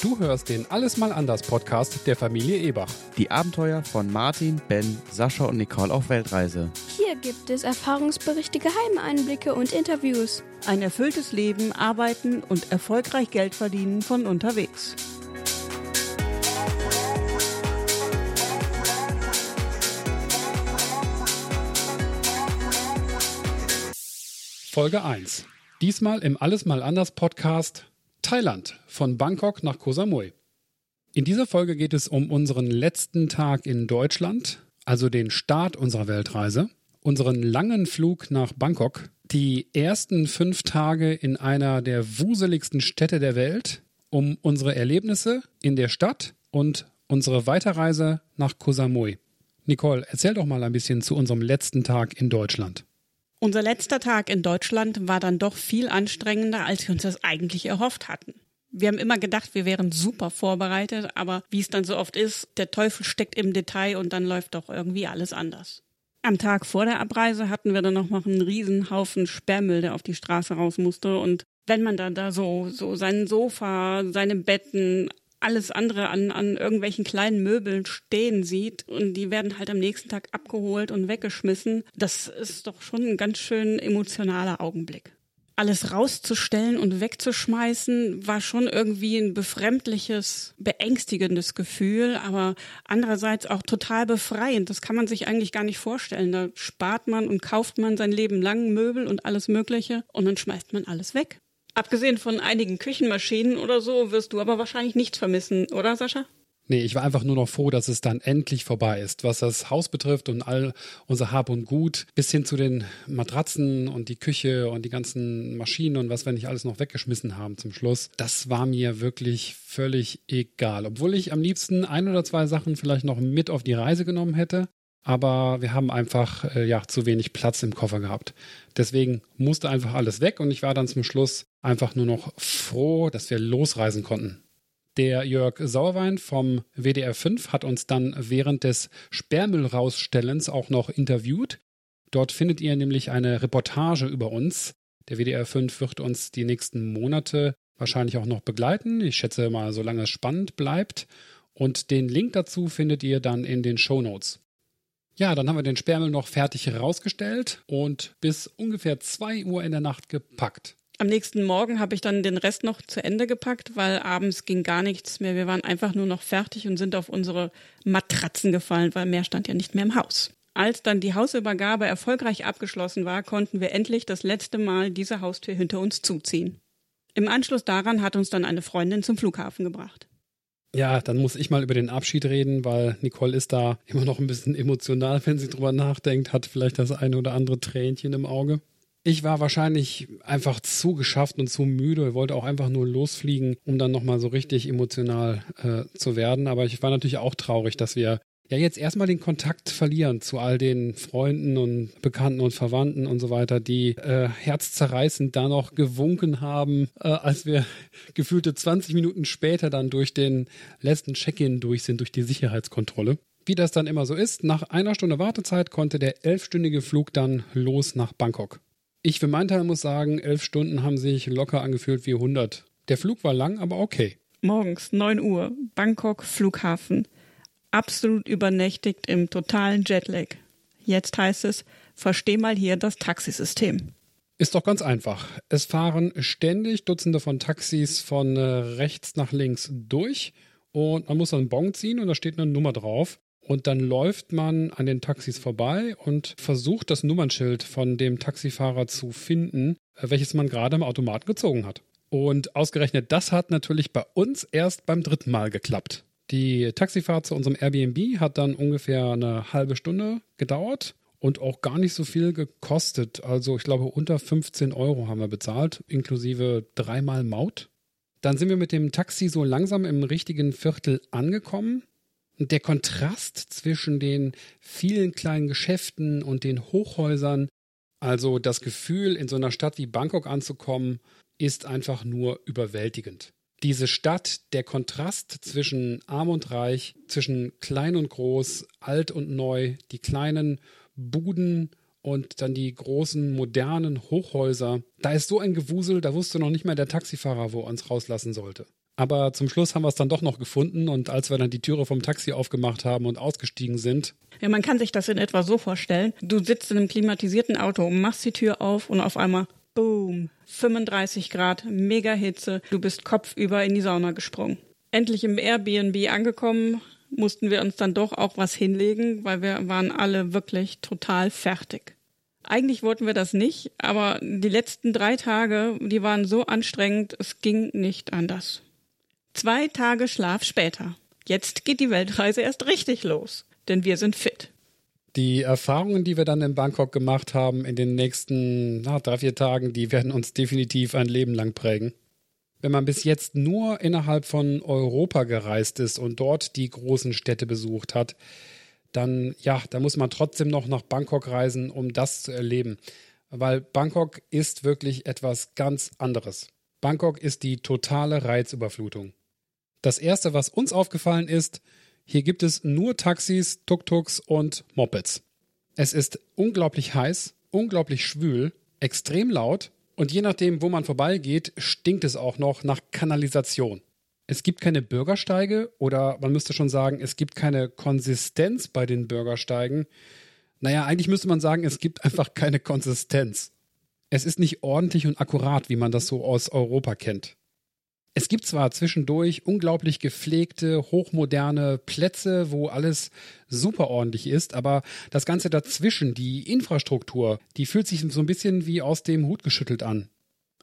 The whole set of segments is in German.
Du hörst den Alles mal anders Podcast der Familie Ebach. Die Abenteuer von Martin, Ben, Sascha und Nicole auf Weltreise. Hier gibt es Erfahrungsberichte, geheime Einblicke und Interviews. Ein erfülltes Leben, arbeiten und erfolgreich Geld verdienen von unterwegs. Folge 1. Diesmal im Alles mal anders Podcast Thailand von Bangkok nach Koh Samui. In dieser Folge geht es um unseren letzten Tag in Deutschland, also den Start unserer Weltreise, unseren langen Flug nach Bangkok, die ersten fünf Tage in einer der wuseligsten Städte der Welt, um unsere Erlebnisse in der Stadt und unsere Weiterreise nach Koh Samui. Nicole, erzähl doch mal ein bisschen zu unserem letzten Tag in Deutschland. Unser letzter Tag in Deutschland war dann doch viel anstrengender, als wir uns das eigentlich erhofft hatten. Wir haben immer gedacht, wir wären super vorbereitet, aber wie es dann so oft ist, der Teufel steckt im Detail und dann läuft doch irgendwie alles anders. Am Tag vor der Abreise hatten wir dann noch mal einen riesen Haufen Sperrmüll, der auf die Straße raus musste und wenn man dann da so, so sein Sofa, seine Betten, alles andere an, an irgendwelchen kleinen Möbeln stehen sieht und die werden halt am nächsten Tag abgeholt und weggeschmissen, das ist doch schon ein ganz schön emotionaler Augenblick. Alles rauszustellen und wegzuschmeißen war schon irgendwie ein befremdliches, beängstigendes Gefühl, aber andererseits auch total befreiend. Das kann man sich eigentlich gar nicht vorstellen. Da spart man und kauft man sein Leben lang Möbel und alles Mögliche und dann schmeißt man alles weg. Abgesehen von einigen Küchenmaschinen oder so wirst du aber wahrscheinlich nichts vermissen, oder Sascha? Nee, ich war einfach nur noch froh, dass es dann endlich vorbei ist, was das Haus betrifft und all unser Hab und Gut, bis hin zu den Matratzen und die Küche und die ganzen Maschinen und was wir nicht alles noch weggeschmissen haben zum Schluss. Das war mir wirklich völlig egal. Obwohl ich am liebsten ein oder zwei Sachen vielleicht noch mit auf die Reise genommen hätte aber wir haben einfach äh, ja zu wenig Platz im Koffer gehabt. Deswegen musste einfach alles weg und ich war dann zum Schluss einfach nur noch froh, dass wir losreisen konnten. Der Jörg Sauerwein vom WDR 5 hat uns dann während des Sperrmüllrausstellens auch noch interviewt. Dort findet ihr nämlich eine Reportage über uns. Der WDR 5 wird uns die nächsten Monate wahrscheinlich auch noch begleiten. Ich schätze mal, solange es spannend bleibt. Und den Link dazu findet ihr dann in den Show Notes. Ja, dann haben wir den Sperrmüll noch fertig herausgestellt und bis ungefähr zwei Uhr in der Nacht gepackt. Am nächsten Morgen habe ich dann den Rest noch zu Ende gepackt, weil abends ging gar nichts mehr. Wir waren einfach nur noch fertig und sind auf unsere Matratzen gefallen, weil mehr stand ja nicht mehr im Haus. Als dann die Hausübergabe erfolgreich abgeschlossen war, konnten wir endlich das letzte Mal diese Haustür hinter uns zuziehen. Im Anschluss daran hat uns dann eine Freundin zum Flughafen gebracht. Ja, dann muss ich mal über den Abschied reden, weil Nicole ist da immer noch ein bisschen emotional, wenn sie drüber nachdenkt, hat vielleicht das eine oder andere Tränchen im Auge. Ich war wahrscheinlich einfach zu geschafft und zu müde, wollte auch einfach nur losfliegen, um dann nochmal so richtig emotional äh, zu werden. Aber ich war natürlich auch traurig, dass wir ja jetzt erstmal den Kontakt verlieren zu all den Freunden und Bekannten und Verwandten und so weiter, die äh, herzzerreißend da noch gewunken haben, äh, als wir gefühlte 20 Minuten später dann durch den letzten Check-in durch sind, durch die Sicherheitskontrolle. Wie das dann immer so ist, nach einer Stunde Wartezeit konnte der elfstündige Flug dann los nach Bangkok. Ich für meinen Teil muss sagen, elf Stunden haben sich locker angefühlt wie 100. Der Flug war lang, aber okay. Morgens 9 Uhr, Bangkok Flughafen absolut übernächtigt im totalen Jetlag. Jetzt heißt es, versteh mal hier das Taxisystem. Ist doch ganz einfach. Es fahren ständig Dutzende von Taxis von äh, rechts nach links durch und man muss einen Bon ziehen und da steht eine Nummer drauf. Und dann läuft man an den Taxis vorbei und versucht das Nummernschild von dem Taxifahrer zu finden, äh, welches man gerade im Automaten gezogen hat. Und ausgerechnet das hat natürlich bei uns erst beim dritten Mal geklappt. Die Taxifahrt zu unserem Airbnb hat dann ungefähr eine halbe Stunde gedauert und auch gar nicht so viel gekostet. Also ich glaube unter 15 Euro haben wir bezahlt, inklusive dreimal Maut. Dann sind wir mit dem Taxi so langsam im richtigen Viertel angekommen. Und der Kontrast zwischen den vielen kleinen Geschäften und den Hochhäusern, also das Gefühl, in so einer Stadt wie Bangkok anzukommen, ist einfach nur überwältigend diese Stadt, der Kontrast zwischen arm und reich, zwischen klein und groß, alt und neu, die kleinen Buden und dann die großen modernen Hochhäuser. Da ist so ein Gewusel, da wusste noch nicht mal der Taxifahrer, wo er uns rauslassen sollte. Aber zum Schluss haben wir es dann doch noch gefunden und als wir dann die Türe vom Taxi aufgemacht haben und ausgestiegen sind. Ja, man kann sich das in etwa so vorstellen. Du sitzt in einem klimatisierten Auto, machst die Tür auf und auf einmal, boom, 35 Grad, mega Hitze. Du bist kopfüber in die Sauna gesprungen. Endlich im Airbnb angekommen, mussten wir uns dann doch auch was hinlegen, weil wir waren alle wirklich total fertig. Eigentlich wollten wir das nicht, aber die letzten drei Tage, die waren so anstrengend, es ging nicht anders. Zwei Tage Schlaf später. Jetzt geht die Weltreise erst richtig los, denn wir sind fit. Die Erfahrungen, die wir dann in Bangkok gemacht haben in den nächsten na, drei, vier Tagen, die werden uns definitiv ein Leben lang prägen. Wenn man bis jetzt nur innerhalb von Europa gereist ist und dort die großen Städte besucht hat, dann ja, da muss man trotzdem noch nach Bangkok reisen, um das zu erleben. Weil Bangkok ist wirklich etwas ganz anderes. Bangkok ist die totale Reizüberflutung. Das erste, was uns aufgefallen ist, hier gibt es nur Taxis, Tuk-Tuks und Mopeds. Es ist unglaublich heiß, unglaublich schwül, extrem laut und je nachdem, wo man vorbeigeht, stinkt es auch noch nach Kanalisation. Es gibt keine Bürgersteige oder man müsste schon sagen, es gibt keine Konsistenz bei den Bürgersteigen. Naja, eigentlich müsste man sagen, es gibt einfach keine Konsistenz. Es ist nicht ordentlich und akkurat, wie man das so aus Europa kennt. Es gibt zwar zwischendurch unglaublich gepflegte, hochmoderne Plätze, wo alles super ordentlich ist, aber das Ganze dazwischen, die Infrastruktur, die fühlt sich so ein bisschen wie aus dem Hut geschüttelt an.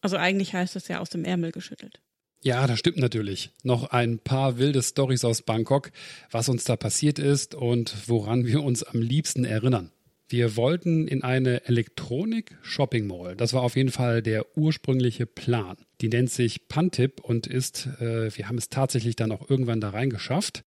Also eigentlich heißt es ja aus dem Ärmel geschüttelt. Ja, das stimmt natürlich. Noch ein paar wilde Stories aus Bangkok, was uns da passiert ist und woran wir uns am liebsten erinnern. Wir wollten in eine Elektronik-Shopping Mall. Das war auf jeden Fall der ursprüngliche Plan. Die nennt sich Pantip und ist, äh, wir haben es tatsächlich dann auch irgendwann da reingeschafft,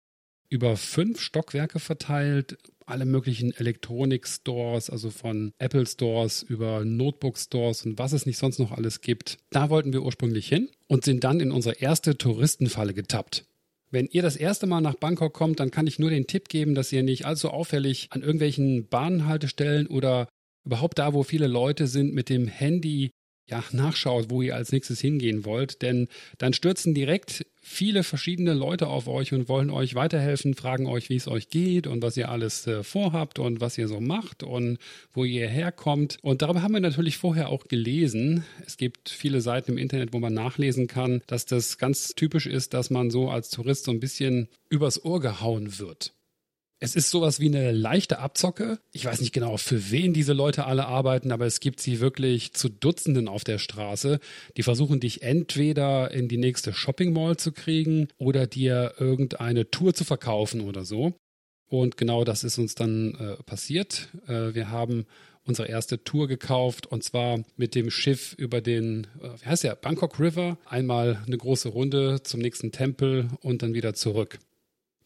über fünf Stockwerke verteilt, alle möglichen Elektronik-Stores, also von Apple Stores über Notebook-Stores und was es nicht sonst noch alles gibt. Da wollten wir ursprünglich hin und sind dann in unsere erste Touristenfalle getappt. Wenn ihr das erste Mal nach Bangkok kommt, dann kann ich nur den Tipp geben, dass ihr nicht allzu auffällig an irgendwelchen Bahnhaltestellen oder überhaupt da, wo viele Leute sind, mit dem Handy ja, nachschaut, wo ihr als nächstes hingehen wollt, denn dann stürzen direkt viele verschiedene Leute auf euch und wollen euch weiterhelfen, fragen euch, wie es euch geht und was ihr alles äh, vorhabt und was ihr so macht und wo ihr herkommt. Und darüber haben wir natürlich vorher auch gelesen. Es gibt viele Seiten im Internet, wo man nachlesen kann, dass das ganz typisch ist, dass man so als Tourist so ein bisschen übers Ohr gehauen wird. Es ist sowas wie eine leichte Abzocke. Ich weiß nicht genau, für wen diese Leute alle arbeiten, aber es gibt sie wirklich zu Dutzenden auf der Straße. Die versuchen dich entweder in die nächste Shopping Mall zu kriegen oder dir irgendeine Tour zu verkaufen oder so. Und genau das ist uns dann äh, passiert. Äh, wir haben unsere erste Tour gekauft und zwar mit dem Schiff über den, äh, wie heißt der, Bangkok River. Einmal eine große Runde zum nächsten Tempel und dann wieder zurück.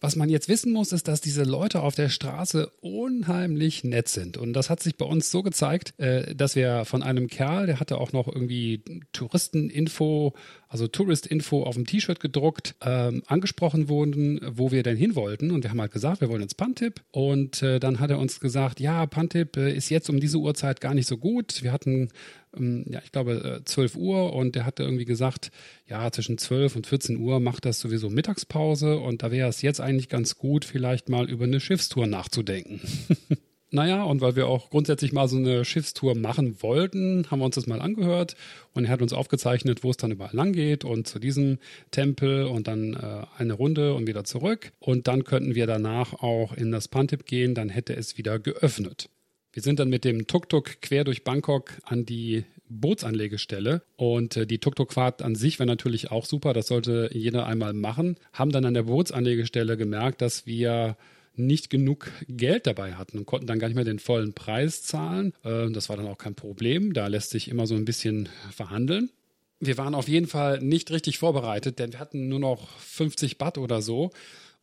Was man jetzt wissen muss, ist, dass diese Leute auf der Straße unheimlich nett sind. Und das hat sich bei uns so gezeigt, äh, dass wir von einem Kerl, der hatte auch noch irgendwie Touristeninfo, also Touristinfo auf dem T-Shirt gedruckt, ähm, angesprochen wurden, wo wir denn hin wollten. Und wir haben halt gesagt, wir wollen ins Pantip. Und äh, dann hat er uns gesagt, ja, Pantip äh, ist jetzt um diese Uhrzeit gar nicht so gut. Wir hatten ja, ich glaube, 12 äh, Uhr und der hatte irgendwie gesagt, ja, zwischen 12 und 14 Uhr macht das sowieso Mittagspause und da wäre es jetzt eigentlich ganz gut, vielleicht mal über eine Schiffstour nachzudenken. Naja, und weil wir auch grundsätzlich mal so eine Schiffstour machen wollten, haben wir uns das mal angehört und er hat uns aufgezeichnet, wo es dann überall lang geht und zu diesem Tempel und dann äh, eine Runde und wieder zurück. Und dann könnten wir danach auch in das Pantip gehen, dann hätte es wieder geöffnet. Wir sind dann mit dem Tuk-Tuk quer durch Bangkok an die Bootsanlegestelle und äh, die Tuk-Tuk-Fahrt an sich wäre natürlich auch super, das sollte jeder einmal machen. Haben dann an der Bootsanlegestelle gemerkt, dass wir nicht genug Geld dabei hatten und konnten dann gar nicht mehr den vollen Preis zahlen. Äh, das war dann auch kein Problem, da lässt sich immer so ein bisschen verhandeln. Wir waren auf jeden Fall nicht richtig vorbereitet, denn wir hatten nur noch 50 Baht oder so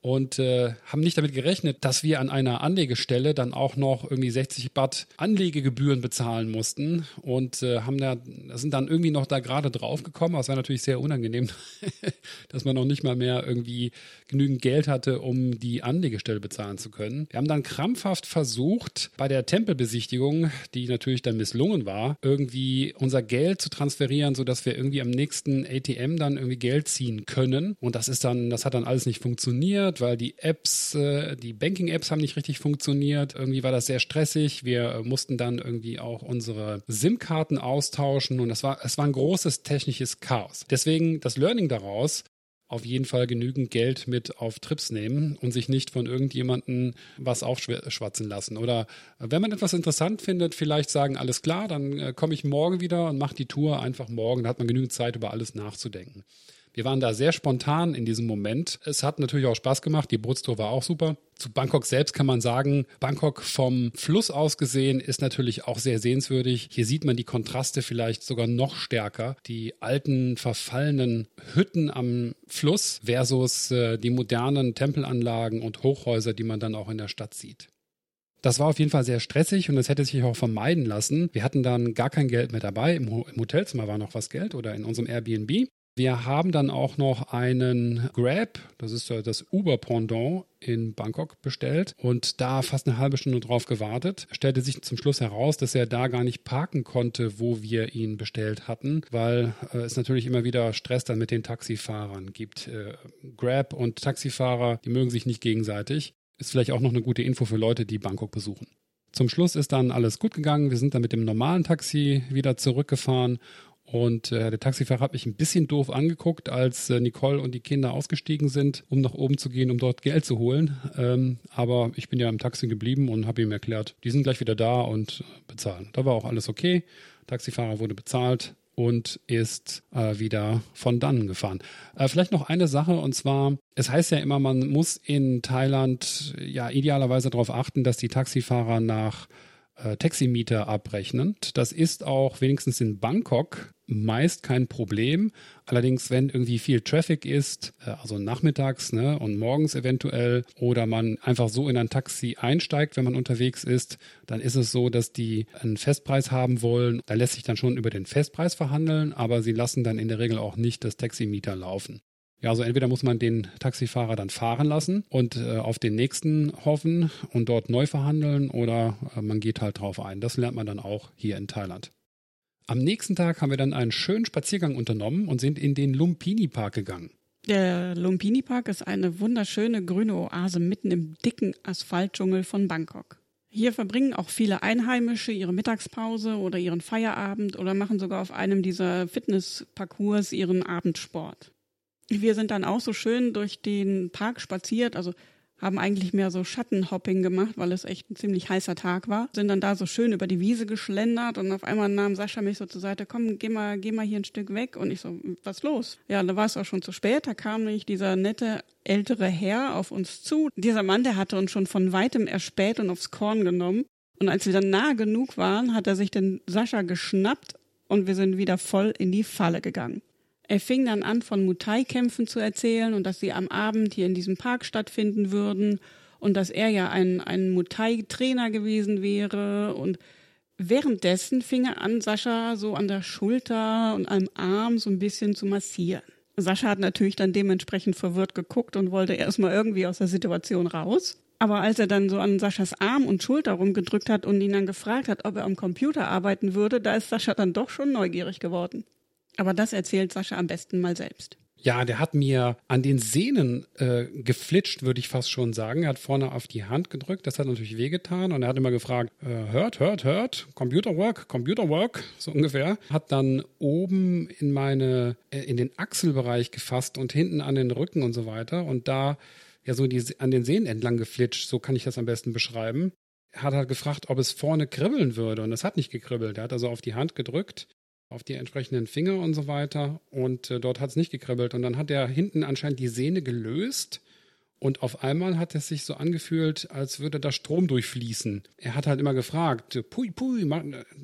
und äh, haben nicht damit gerechnet, dass wir an einer Anlegestelle dann auch noch irgendwie 60 Baht Anlegegebühren bezahlen mussten und äh, haben da sind dann irgendwie noch da gerade drauf gekommen. Das war natürlich sehr unangenehm, dass man noch nicht mal mehr irgendwie genügend Geld hatte, um die Anlegestelle bezahlen zu können. Wir haben dann krampfhaft versucht, bei der Tempelbesichtigung, die natürlich dann misslungen war, irgendwie unser Geld zu transferieren, sodass wir irgendwie am nächsten ATM dann irgendwie Geld ziehen können. Und das ist dann, das hat dann alles nicht funktioniert, weil die Apps, äh, die Banking-Apps haben nicht richtig funktioniert. Irgendwie war das sehr stressig. Wir mussten dann irgendwie auch unsere SIM-Karten austauschen und das war, es war ein großes technisches Chaos. Deswegen das Learning daraus, auf jeden Fall genügend Geld mit auf Trips nehmen und sich nicht von irgendjemandem was aufschwatzen lassen. Oder wenn man etwas interessant findet, vielleicht sagen, alles klar, dann äh, komme ich morgen wieder und mache die Tour einfach morgen. Da hat man genügend Zeit, über alles nachzudenken. Wir waren da sehr spontan in diesem Moment. Es hat natürlich auch Spaß gemacht. Die Bootstour war auch super. Zu Bangkok selbst kann man sagen, Bangkok vom Fluss aus gesehen ist natürlich auch sehr sehenswürdig. Hier sieht man die Kontraste vielleicht sogar noch stärker. Die alten, verfallenen Hütten am Fluss versus äh, die modernen Tempelanlagen und Hochhäuser, die man dann auch in der Stadt sieht. Das war auf jeden Fall sehr stressig und das hätte sich auch vermeiden lassen. Wir hatten dann gar kein Geld mehr dabei. Im, Hotelzimmer war noch was Geld oder in unserem Airbnb. Wir haben dann auch noch einen Grab, das ist das Uber-Pendant in Bangkok bestellt und da fast eine halbe Stunde drauf gewartet. Stellte sich zum Schluss heraus, dass er da gar nicht parken konnte, wo wir ihn bestellt hatten, weil äh, es natürlich immer wieder Stress dann mit den Taxifahrern gibt. Äh, Grab und Taxifahrer, die mögen sich nicht gegenseitig. Ist vielleicht auch noch eine gute Info für Leute, die Bangkok besuchen. Zum Schluss ist dann alles gut gegangen. Wir sind dann mit dem normalen Taxi wieder zurückgefahren und äh, der Taxifahrer hat mich ein bisschen doof angeguckt, als äh, Nicole und die Kinder ausgestiegen sind, um nach oben zu gehen, um dort Geld zu holen. Ähm, aber ich bin ja im Taxi geblieben und habe ihm erklärt, die sind gleich wieder da und bezahlen. Da war auch alles okay. Taxifahrer wurde bezahlt und ist äh, wieder von dannen gefahren. Äh, vielleicht noch eine Sache und zwar, es heißt ja immer, man muss in Thailand ja idealerweise darauf achten, dass die Taxifahrer nach äh, Taximieter abrechnen. Das ist auch wenigstens in Bangkok meist kein Problem. Allerdings, wenn irgendwie viel Traffic ist, äh, also nachmittags ne, und morgens eventuell, oder man einfach so in ein Taxi einsteigt, wenn man unterwegs ist, dann ist es so, dass die einen Festpreis haben wollen. Da lässt sich dann schon über den Festpreis verhandeln, aber sie lassen dann in der Regel auch nicht das Taximieter laufen. Ja, also entweder muss man den Taxifahrer dann fahren lassen und äh, auf den nächsten hoffen und dort neu verhandeln oder äh, man geht halt drauf ein. Das lernt man dann auch hier in Thailand. Am nächsten Tag haben wir dann einen schönen Spaziergang unternommen und sind in den Lumpini Park gegangen. Der Lumpini Park ist eine wunderschöne grüne Oase mitten im dicken Asphaltdschungel von Bangkok. Hier verbringen auch viele Einheimische ihre Mittagspause oder ihren Feierabend oder machen sogar auf einem dieser Fitnessparcours ihren Abendsport. Wir sind dann auch so schön durch den Park spaziert, also haben eigentlich mehr so Schattenhopping gemacht, weil es echt ein ziemlich heißer Tag war. Sind dann da so schön über die Wiese geschlendert und auf einmal nahm Sascha mich so zur Seite, komm, geh mal, geh mal hier ein Stück weg. Und ich so, was los? Ja, da war es auch schon zu spät. Da kam nämlich dieser nette ältere Herr auf uns zu. Dieser Mann, der hatte uns schon von weitem erspäht und aufs Korn genommen. Und als wir dann nah genug waren, hat er sich den Sascha geschnappt und wir sind wieder voll in die Falle gegangen. Er fing dann an, von Muay-Kämpfen zu erzählen und dass sie am Abend hier in diesem Park stattfinden würden und dass er ja ein, ein Muay-Trainer gewesen wäre. Und währenddessen fing er an, Sascha so an der Schulter und am Arm so ein bisschen zu massieren. Sascha hat natürlich dann dementsprechend verwirrt geguckt und wollte erstmal irgendwie aus der Situation raus. Aber als er dann so an Saschas Arm und Schulter rumgedrückt hat und ihn dann gefragt hat, ob er am Computer arbeiten würde, da ist Sascha dann doch schon neugierig geworden. Aber das erzählt Sascha am besten mal selbst. Ja, der hat mir an den Sehnen äh, geflitscht, würde ich fast schon sagen. Er hat vorne auf die Hand gedrückt, das hat natürlich wehgetan und er hat immer gefragt, äh, hört, hört, hört, Computer Work, Computer Work, so ungefähr. Hat dann oben in meine, äh, in den Achselbereich gefasst und hinten an den Rücken und so weiter und da ja so die, an den Sehnen entlang geflitscht, so kann ich das am besten beschreiben. Er hat halt gefragt, ob es vorne kribbeln würde und es hat nicht gekribbelt. Er hat also auf die Hand gedrückt auf die entsprechenden Finger und so weiter. Und äh, dort hat es nicht gekribbelt. Und dann hat er hinten anscheinend die Sehne gelöst. Und auf einmal hat es sich so angefühlt, als würde da Strom durchfließen. Er hat halt immer gefragt, pui, pui,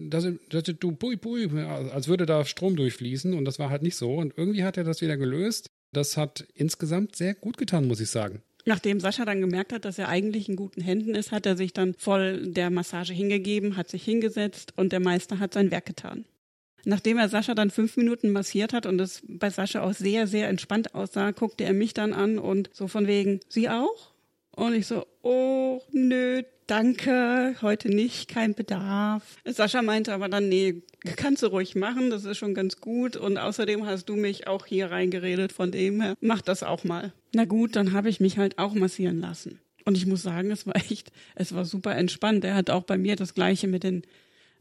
das, das, du, pui, pui, als würde da Strom durchfließen. Und das war halt nicht so. Und irgendwie hat er das wieder gelöst. Das hat insgesamt sehr gut getan, muss ich sagen. Nachdem Sascha dann gemerkt hat, dass er eigentlich in guten Händen ist, hat er sich dann voll der Massage hingegeben, hat sich hingesetzt und der Meister hat sein Werk getan. Nachdem er Sascha dann fünf Minuten massiert hat und es bei Sascha auch sehr, sehr entspannt aussah, guckte er mich dann an und so von wegen, Sie auch? Und ich so, oh, nö, danke, heute nicht, kein Bedarf. Sascha meinte aber dann, nee, kannst du ruhig machen, das ist schon ganz gut. Und außerdem hast du mich auch hier reingeredet, von dem her, mach das auch mal. Na gut, dann habe ich mich halt auch massieren lassen. Und ich muss sagen, es war echt, es war super entspannt. Er hat auch bei mir das Gleiche mit den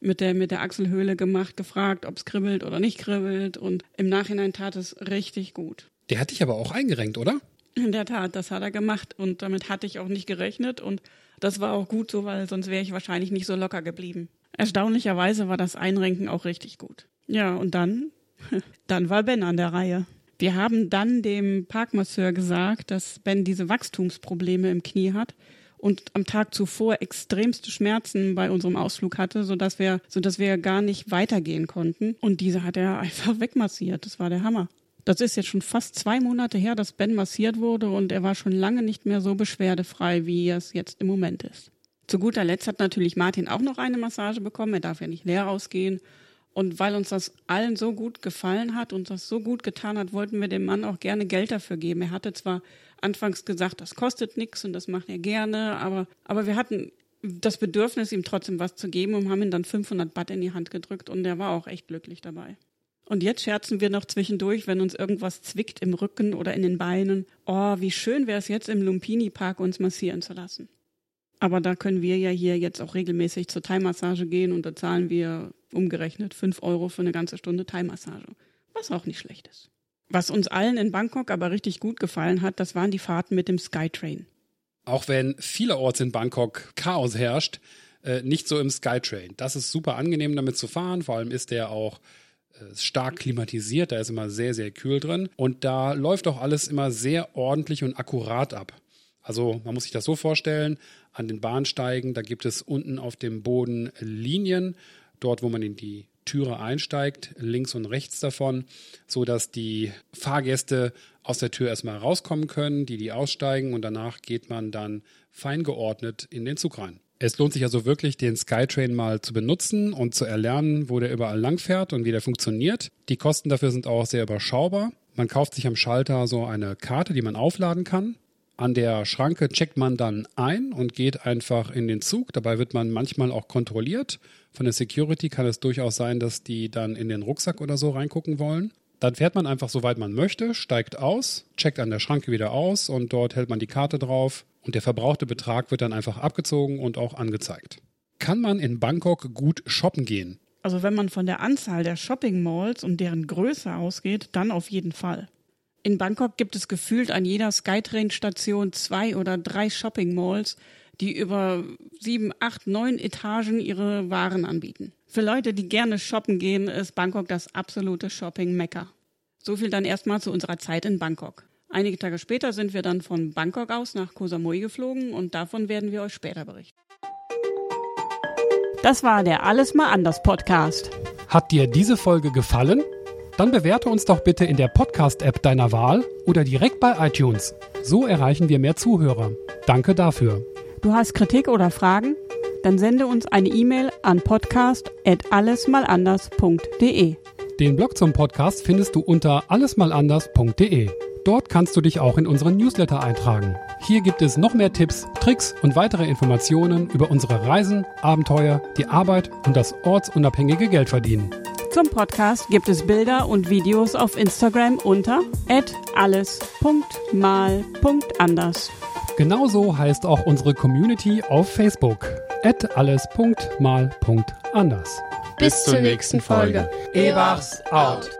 mit der, mit der Achselhöhle gemacht, gefragt, ob es kribbelt oder nicht kribbelt. Und im Nachhinein tat es richtig gut. Der hat dich aber auch eingerenkt, oder? In der Tat, das hat er gemacht und damit hatte ich auch nicht gerechnet und das war auch gut so, weil sonst wäre ich wahrscheinlich nicht so locker geblieben. Erstaunlicherweise war das Einrenken auch richtig gut. Ja, und dann, dann war Ben an der Reihe. Wir haben dann dem Parkmasseur gesagt, dass Ben diese Wachstumsprobleme im Knie hat und am Tag zuvor extremste Schmerzen bei unserem Ausflug hatte, sodass wir, sodass wir gar nicht weitergehen konnten. Und diese hat er einfach wegmassiert. Das war der Hammer. Das ist jetzt schon fast zwei Monate her, dass Ben massiert wurde und er war schon lange nicht mehr so beschwerdefrei, wie es jetzt im Moment ist. Zu guter Letzt hat natürlich Martin auch noch eine Massage bekommen. Er darf ja nicht leer ausgehen. Und weil uns das allen so gut gefallen hat und das so gut getan hat, wollten wir dem Mann auch gerne Geld dafür geben. Er hatte zwar anfangs gesagt, das kostet nichts und das macht er gerne, aber, aber wir hatten das Bedürfnis, ihm trotzdem was zu geben und haben ihm dann 500 Baht in die Hand gedrückt und er war auch echt glücklich dabei. Und jetzt scherzen wir noch zwischendurch, wenn uns irgendwas zwickt im Rücken oder in den Beinen. Oh, wie schön wäre es jetzt im Lumpini-Park uns massieren zu lassen. Aber da können wir ja hier jetzt auch regelmäßig zur Thai-Massage gehen und da zahlen wir umgerechnet fünf Euro für eine ganze Stunde Thai-Massage. Was auch nicht schlecht ist. Was uns allen in Bangkok aber richtig gut gefallen hat, das waren die Fahrten mit dem Skytrain. Auch wenn vielerorts in Bangkok Chaos herrscht, äh, nicht so im Skytrain. Das ist super angenehm damit zu fahren, vor allem ist der auch äh, stark klimatisiert, da ist immer sehr, sehr kühl drin. Und da läuft auch alles immer sehr ordentlich und akkurat ab. Also man muss sich das so vorstellen, an den Bahnsteigen, da gibt es unten auf dem Boden Linien, dort wo man in die Türe einsteigt, links und rechts davon, so dass die Fahrgäste aus der Tür erstmal rauskommen können, die die aussteigen und danach geht man dann fein geordnet in den Zug rein. Es lohnt sich also wirklich, den Skytrain mal zu benutzen und zu erlernen, wo der überall langfährt und wie der funktioniert. Die Kosten dafür sind auch sehr überschaubar. Man kauft sich am Schalter so eine Karte, die man aufladen kann. An der Schranke checkt man dann ein und geht einfach in den Zug. Dabei wird man manchmal auch kontrolliert. Von der Security kann es durchaus sein, dass die dann in den Rucksack oder so reingucken wollen. Dann fährt man einfach so weit man möchte, steigt aus, checkt an der Schranke wieder aus und dort hält man die Karte drauf, und der verbrauchte Betrag wird dann einfach abgezogen und auch angezeigt. Kann man in Bangkok gut shoppen gehen? Also wenn man von der Anzahl der Shopping Malls und deren Größe ausgeht, dann auf jeden Fall. In Bangkok gibt es gefühlt an jeder Skytrain-Station zwei oder drei Shopping Malls, die über sieben, acht, neun Etagen ihre Waren anbieten. Für Leute, die gerne shoppen gehen, ist Bangkok das absolute Shopping-Mekka. So viel dann erstmal zu unserer Zeit in Bangkok. Einige Tage später sind wir dann von Bangkok aus nach Koh Samui geflogen und davon werden wir euch später berichten. Das war der Alles mal anders Podcast. Hat dir diese Folge gefallen? Dann bewerte uns doch bitte in der Podcast-App deiner Wahl oder direkt bei iTunes. So erreichen wir mehr Zuhörer. Danke dafür. Du hast Kritik oder Fragen? Dann sende uns eine E-Mail an podcast@allesmalanders.de. Den Blog zum Podcast findest du unter allesmalanders.de. Dort kannst du dich auch in unseren Newsletter eintragen. Hier gibt es noch mehr Tipps, Tricks und weitere Informationen über unsere Reisen, Abenteuer, die Arbeit und das ortsunabhängige Geldverdienen. Zum Podcast gibt es Bilder und Videos auf Instagram unter alles.mal.anders. Genauso heißt auch unsere Community auf Facebook alles.mal.anders. Bis zur nächsten Folge. Ebachs out.